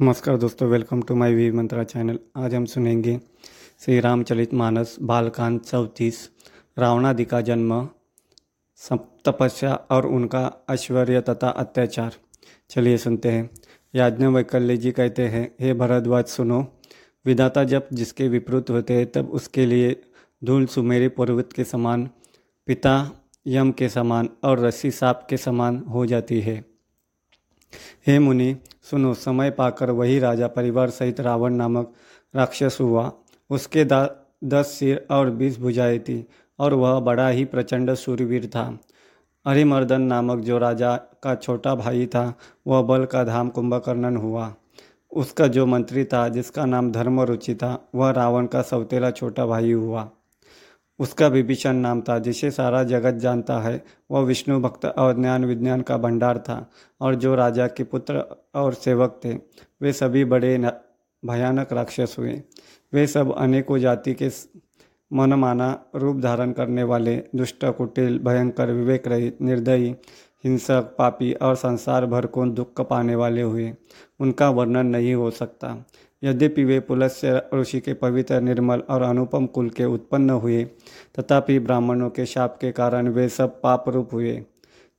नमस्कार दोस्तों welcome to my V Mantra channel आज हम सुनेंगे श्री रामचरित मानस बालकांड चौतीस रावणादि का जन्म तपस्या और उनका ऐश्वर्य तथा अत्याचार। चलिए सुनते हैं। याज्ञ वैकल्य जी कहते हैं, हे भरद्वाज, सुनो। विधाता जब जिसके विपरीत होते हैं, तब उसके लिए धूल सुमेरी पर्वत के समान, पिता यम के समान और रस्सी सांप के समान हो जाती है। हे मुनि, सुनो, समय पाकर वही राजा परिवार सहित रावण नामक राक्षस हुआ। उसके दा, दस सिर और बीस भुजाएँ थी और वह बड़ा ही प्रचंड सूर्यवीर था। हरिमर्दन नामक जो राजा का छोटा भाई था, वह बल का धाम कुंभकर्णन हुआ। उसका जो मंत्री था, जिसका नाम धर्मरुचि था, वह रावण का सौतेला छोटा भाई हुआ। उसका विभीषण नाम था, जिसे सारा जगत जानता है। वह विष्णु भक्त और ज्ञान विज्ञान का भंडार था और जो राजा के पुत्र और सेवक थे, वे सभी बड़े भयानक राक्षस हुए। वे सब अनेकों जाति के मनमाना रूप धारण करने वाले, दुष्ट, कुटिल, भयंकर विवेक रहित निर्दयी, हिंसक, पापी और संसार भर को दुख पाने वाले हुए। उनका वर्णन नहीं हो सकता। यद्यपि वे पुलस्य ऋषि के पवित्र, निर्मल और अनुपम कुल के उत्पन्न हुए, तथापि ब्राह्मणों के शाप के कारण वे सब पाप रूप हुए।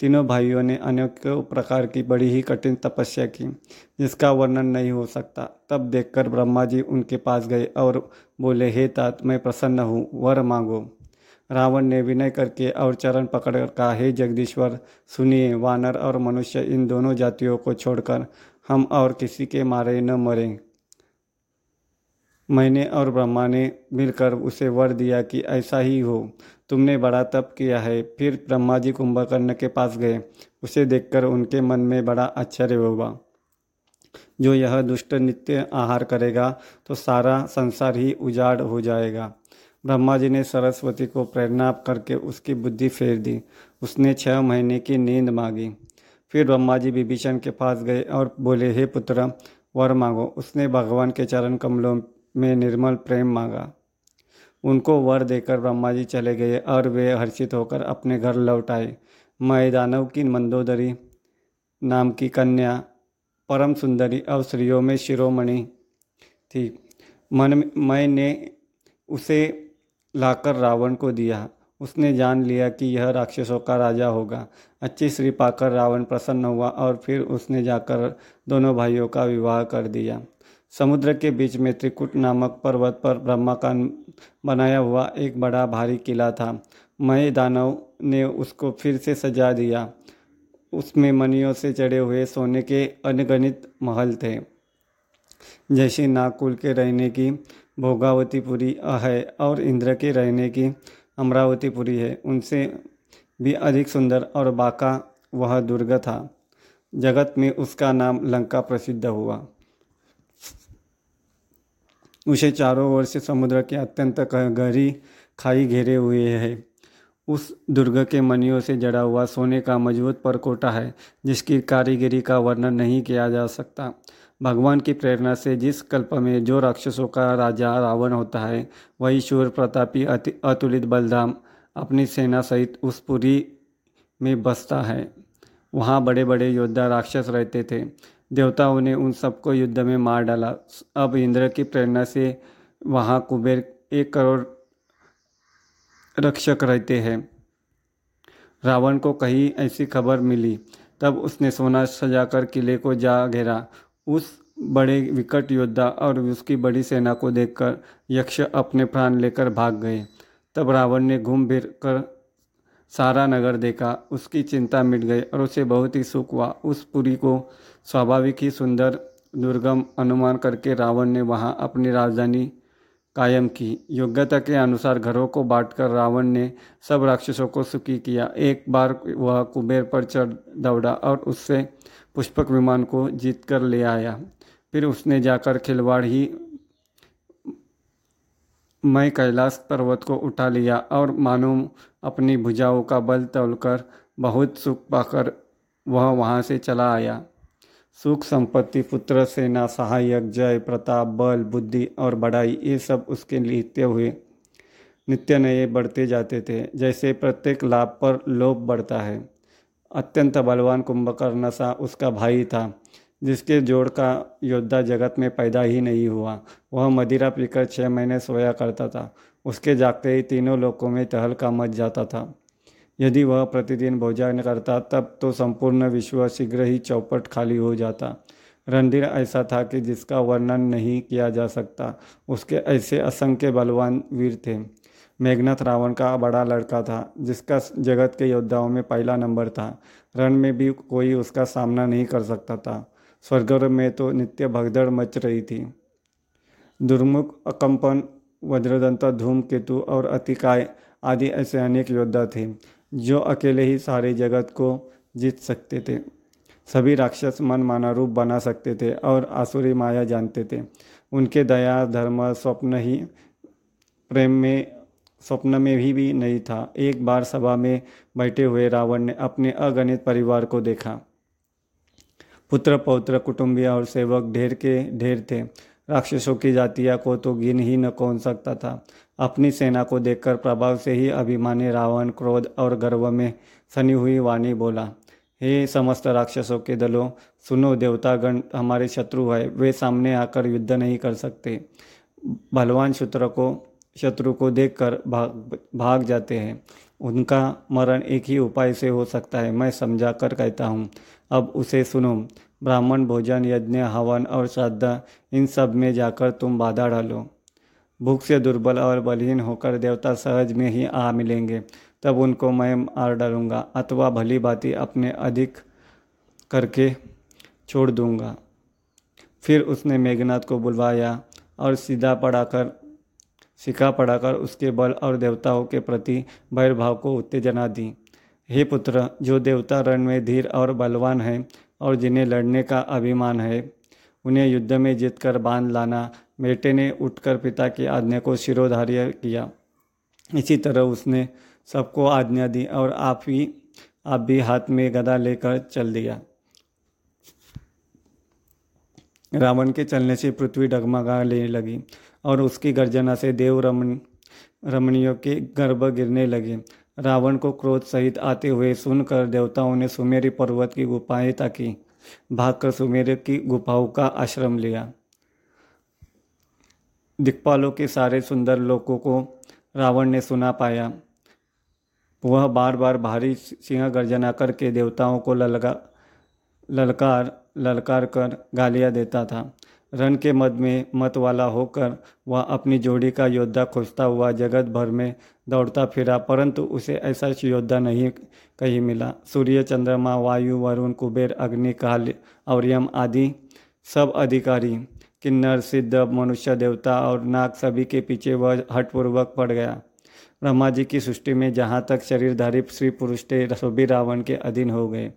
तीनों भाइयों ने अनेकों प्रकार की बड़ी ही कठिन तपस्या की, जिसका वर्णन नहीं हो सकता। तब देखकर ब्रह्मा जी उनके पास गए और बोले, हे तात, मैं प्रसन्न हूँ, वर मांगो रावण ने विनय करके और चरण पकड़कर कहा हे जगदीश्वर, सुनिए, वानर और मनुष्य इन दोनों जातियों को छोड़कर हम और किसी के मारे न मरें। मैंने और ब्रह्मा ने मिलकर उसे वर दिया कि ऐसा ही हो। तुमने बड़ा तप किया है, फिर ब्रह्मा जी कुंभकर्ण के पास गए। उसे देखकर उनके मन में बड़ा आश्चर्य हुआ। जो यह दुष्ट नित्य आहार करेगा तो सारा संसार ही उजाड़ हो जाएगा। ब्रह्मा जी ने सरस्वती को प्रेरणा करके उसकी बुद्धि फेर दी। उसने छह महीने की नींद मांगी। फिर ब्रह्मा जी विभीषण के पास गए और बोले, हे पुत्र, वर मांगो। उसने भगवान के चरण कमलों में निर्मल प्रेम मांगा। उनको वर देकर ब्रह्मा जी चले गए और वे हर्षित होकर अपने घर लौट आए। मैं दानव की मंदोदरी नाम की कन्या, परम सुंदरी और स्त्रियों में शिरोमणि थी। मन मैंने उसे लाकर रावण को दिया। उसने जान लिया कि यह राक्षसों का राजा होगा। अच्छी श्री पाकर रावण प्रसन्न हुआ और फिर उसने जाकर दोनों भाइयों का विवाह कर दिया। समुद्र के बीच में त्रिकुट नामक पर्वत पर ब्रह्मा का बनाया हुआ एक बड़ा भारी किला था। मय दानव ने उसको फिर से सजा दिया। उसमें मनियों से चढ़े हुए सोने के अनगणित महल थे। जैसे नागकुल के रहने की, भोगावतीपुरी है और इंद्र के रहने की अमरावतीपुरी है। उनसे भी अधिक सुंदर और बाका वह दुर्ग था। जगत में उसका नाम लंका प्रसिद्ध हुआ। उसे चारों ओर से समुद्र के अत्यंत गहरी खाई घेरे हुए है। उस दुर्ग के मनियों से जड़ा हुआ सोने का मज़बूत परकोटा है, जिसकी कारीगरी का वर्णन नहीं किया जा सकता। भगवान की प्रेरणा से जिस कल्प में जो राक्षसों का राजा रावण होता है, वही शूर प्रतापी अतुलित बलधाम अपनी सेना सहित उस पुरी में बसता है। वहाँ बड़े बड़े योद्धा राक्षस रहते थे। देवताओं ने उन सबको युद्ध में मार डाला। अब इंद्र की प्रेरणा से वहाँ कुबेर एक करोड़ रक्षक रहते हैं। रावण को कहीं ऐसी खबर मिली, तब उसने सोना सजाकर किले को जा घेरा। उस बड़े विकट योद्धा और उसकी बड़ी सेना को देखकर यक्ष अपने प्राण लेकर भाग गए। तब रावण ने घूम फिर कर सारा नगर देखा, उसकी चिंता मिट गई और उसे बहुत ही सुख हुआ। उस पुरी को स्वाभाविक ही सुंदर दुर्गम अनुमान करके रावण ने वहाँ अपनी राजधानी कायम की। योग्यता के अनुसार घरों को बांटकर रावण ने सब राक्षसों को सुखी किया। एक बार वह कुबेर पर चढ़ दौड़ा और उससे पुष्पक विमान को जीत कर ले आया। फिर उसने जाकर खिलवाड़ ही मैं कैलाश पर्वत को उठा लिया और मानो अपनी भुजाओं का बल तोलकर बहुत सुख पाकर वह वहाँ से चला आया। सुख संपत्ति, पुत्र, सेना, सहायक, जय, प्रताप, बल, बुद्धि और बड़ाई, ये सब उसके नित्य हुए। नित्य नए बढ़ते जाते थे, जैसे प्रत्येक लाभ पर लोभ बढ़ता है। अत्यंत बलवान कुंभकर्ण सा उसका भाई था। जिसके जोड़ का योद्धा जगत में पैदा ही नहीं हुआ। वह मदिरा पीकर छः महीने सोया करता था। उसके जागते ही तीनों लोकों में तहलका मच जाता था। यदि वह प्रतिदिन भोजन करता, तब तो संपूर्ण विश्व शीघ्र ही चौपट खाली हो जाता। रणधीर ऐसा था कि जिसका वर्णन नहीं किया जा सकता। उसके ऐसे असंख्य बलवान वीर थे। मेघनाथ रावण का बड़ा लड़का था, जिसका जगत के योद्धाओं में पहला नंबर था। रण में भी कोई उसका सामना नहीं कर सकता था। स्वर्ग में तो नित्य भगदड़ मच रही थी। दुर्मुख अकंपन वज्रदंत धूमकेतु और अतिकाय आदि ऐसे अनेक योद्धा थे जो अकेले ही सारे जगत को जीत सकते थे। सभी राक्षस मन माना रूप बना सकते थे और आसुरी माया जानते थे। उनके दया धर्म स्वप्न ही प्रेम में स्वप्न में भी, भी नहीं था। एक बार सभा में बैठे हुए रावण ने अपने अगणित परिवार को देखा। पुत्र, पौत्र, कुटुंबिया और सेवक ढेर के ढेर थे। राक्षसों की जातिया को तो गिन ही न कौन सकता था। अपनी सेना को देखकर प्रभाव से ही अभिमानी रावण क्रोध और गर्व में सनी हुई वाणी बोला, हे समस्त राक्षसों के दलों, सुनो देवतागण, हमारे शत्रु है, वे सामने आकर युद्ध नहीं कर सकते। बलवान शत्रु को शत्रु को देखकर भाग भाग जाते हैं। उनका मरण एक ही उपाय से हो सकता है। मैं समझा कर कहता हूँ, अब उसे सुनो। ब्राह्मण भोजन, यज्ञ, हवन और श्रद्धा, इन सब में जाकर तुम बाधा डालो। भूख से दुर्बल और बलहीन होकर देवता सहज में ही आ मिलेंगे। तब उनको मैं मार डालूँगा अथवा भली भांति अपने अधिक करके छोड़ दूँगा। फिर उसने मेघनाथ को बुलवाया और सीधा पढ़ाकर सिखा पढ़ाकर उसके बल और देवताओं के प्रति भैरभाव को उत्तेजना दी। हे पुत्र, जो देवता रण में धीर और बलवान है और जिन्हें लड़ने का अभिमान है, उन्हें युद्ध में जीतकर बाँध लाना बेटे ने उठकर पिता की आज्ञा को शिरोधार्य किया। इसी तरह उसने सबको आज्ञा दी और आप ही, आप भी हाथ में गदा लेकर चल दिया। रावण के चलने से पृथ्वी डगमगा लेने लगी। और उसकी गर्जना से देव रमन रमणियों के गर्भ गिरने लगे। रावण को क्रोध सहित आते हुए सुनकर देवताओं ने सुमेरी पर्वत की गुफाएँ ताकी, भागकर सुमेर की गुफाओं का आश्रम लिया। दिक्पालों के सारे सुंदर लोगों को रावण ने सुना पाया। वह बार बार भारी सिंह गर्जना करके देवताओं को ललका ललकार ललकार कर गालियाँ देता था। रण के मद में मत वाला होकर वह अपनी जोड़ी का योद्धा खोजता हुआ जगत भर में दौड़ता फिरा, परंतु उसे ऐसा योद्धा नहीं कहीं मिला। सूर्य, चंद्रमा, वायु, वरुण, कुबेर, अग्नि, काल और यम आदि सब अधिकारी, किन्नर, सिद्ध, मनुष्य, देवता और नाग सभी के पीछे वह हठपूर्वक पड़ गया। ब्रह्मा जी की सृष्टि में जहाँ तक शरीरधारी श्री पुरुष थे, सभी रावण के अधीन हो गए।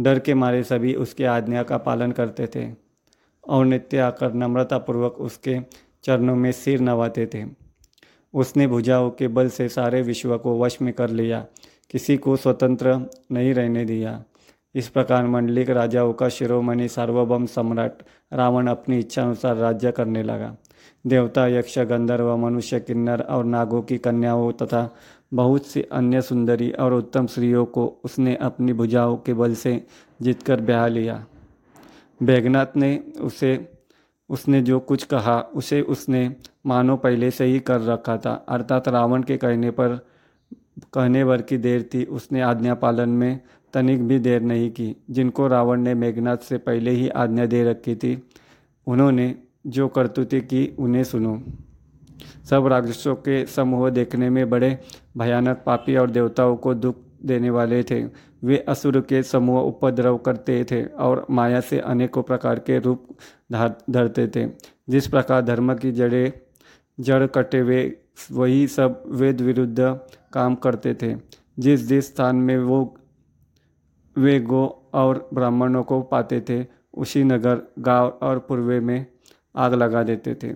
डर के मारे सभी उसके आज्ञा का पालन करते थे। और नित्य आकर नम्रतापूर्वक उसके चरणों में सिर नवाते थे। उसने भुजाओं के बल से सारे विश्व को वश में कर लिया, किसी को स्वतंत्र नहीं रहने दिया। इस प्रकार मंडलिक राजाओं का शिरोमणि सार्वभौम सम्राट रावण अपनी इच्छा अनुसार राज्य करने लगा। देवता, यक्ष, गंधर्व, मनुष्य, किन्नर और नागों की कन्याओं तथा बहुत सी अन्य सुंदरी और उत्तम स्त्रियों को उसने अपनी भुजाओं के बल से जीतकर ब्याह लिया। बैगनाथ ने उसे, उसने जो कुछ कहा, उसे उसने मानो पहले से ही कर रखा था। अर्थात रावण के कहने पर, कहने भर की देर थी। उसने आज्ञा पालन में तनिक भी देर नहीं की। जिनको रावण ने मेघनाथ से पहले ही आज्ञा दे रखी थी, उन्होंने जो करतुती की, उन्हें सुनो। सब राक्षसों के समूह देखने में बड़े भयानक पापी और देवताओं को दुख देने वाले थे। वे असुर के समूह उपद्रव करते थे और माया से अनेकों प्रकार के रूप धरते थे। जिस प्रकार धर्म की जड़ें, जड़ कटे हुए, वही सब वेद विरुद्ध काम करते थे। जिस जिस स्थान में वो, वे गो और ब्राह्मणों को पाते थे, उसी नगर, गाँव और पूर्वे में आग लगा देते थे।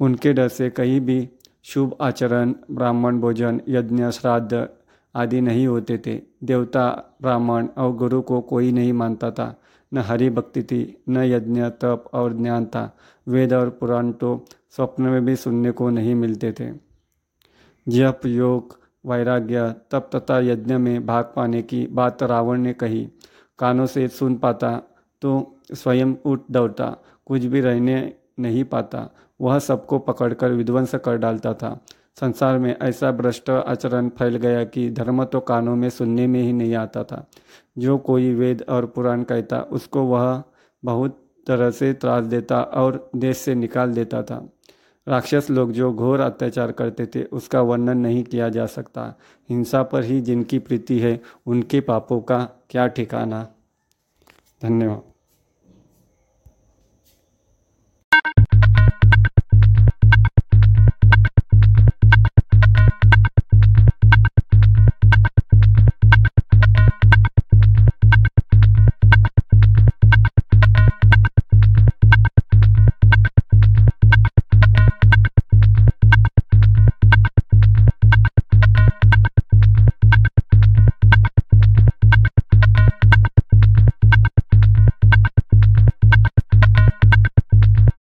उनके डर से कहीं भी शुभ आचरण, ब्राह्मण भोजन, यज्ञ, श्राद्ध आदि नहीं होते थे। देवता, ब्राह्मण और गुरु को कोई नहीं मानता था। न हरि भक्ति थी, न यज्ञ, तप और ज्ञान था। वेद और पुराण तो स्वप्न में भी सुनने को नहीं मिलते थे। जप, योग, वैराग्य, तप तथा यज्ञ में भाग पाने की बात रावण ने कही। कानों से सुन पाता तो स्वयं उठ दौड़ता। कुछ भी रहने नहीं पाता। वह सबको पकड़कर विध्वंस कर डालता था। संसार में ऐसा भ्रष्ट आचरण फैल गया कि धर्म तो कानों में सुनने में ही नहीं आता था। जो कोई वेद और पुराण कहता, उसको वह बहुत तरह से त्रास देता और देश से निकाल देता था। राक्षस लोग जो घोर अत्याचार करते थे, उसका वर्णन नहीं किया जा सकता। हिंसा पर ही जिनकी प्रीति है, उनके पापों का क्या ठिकाना? धन्यवाद।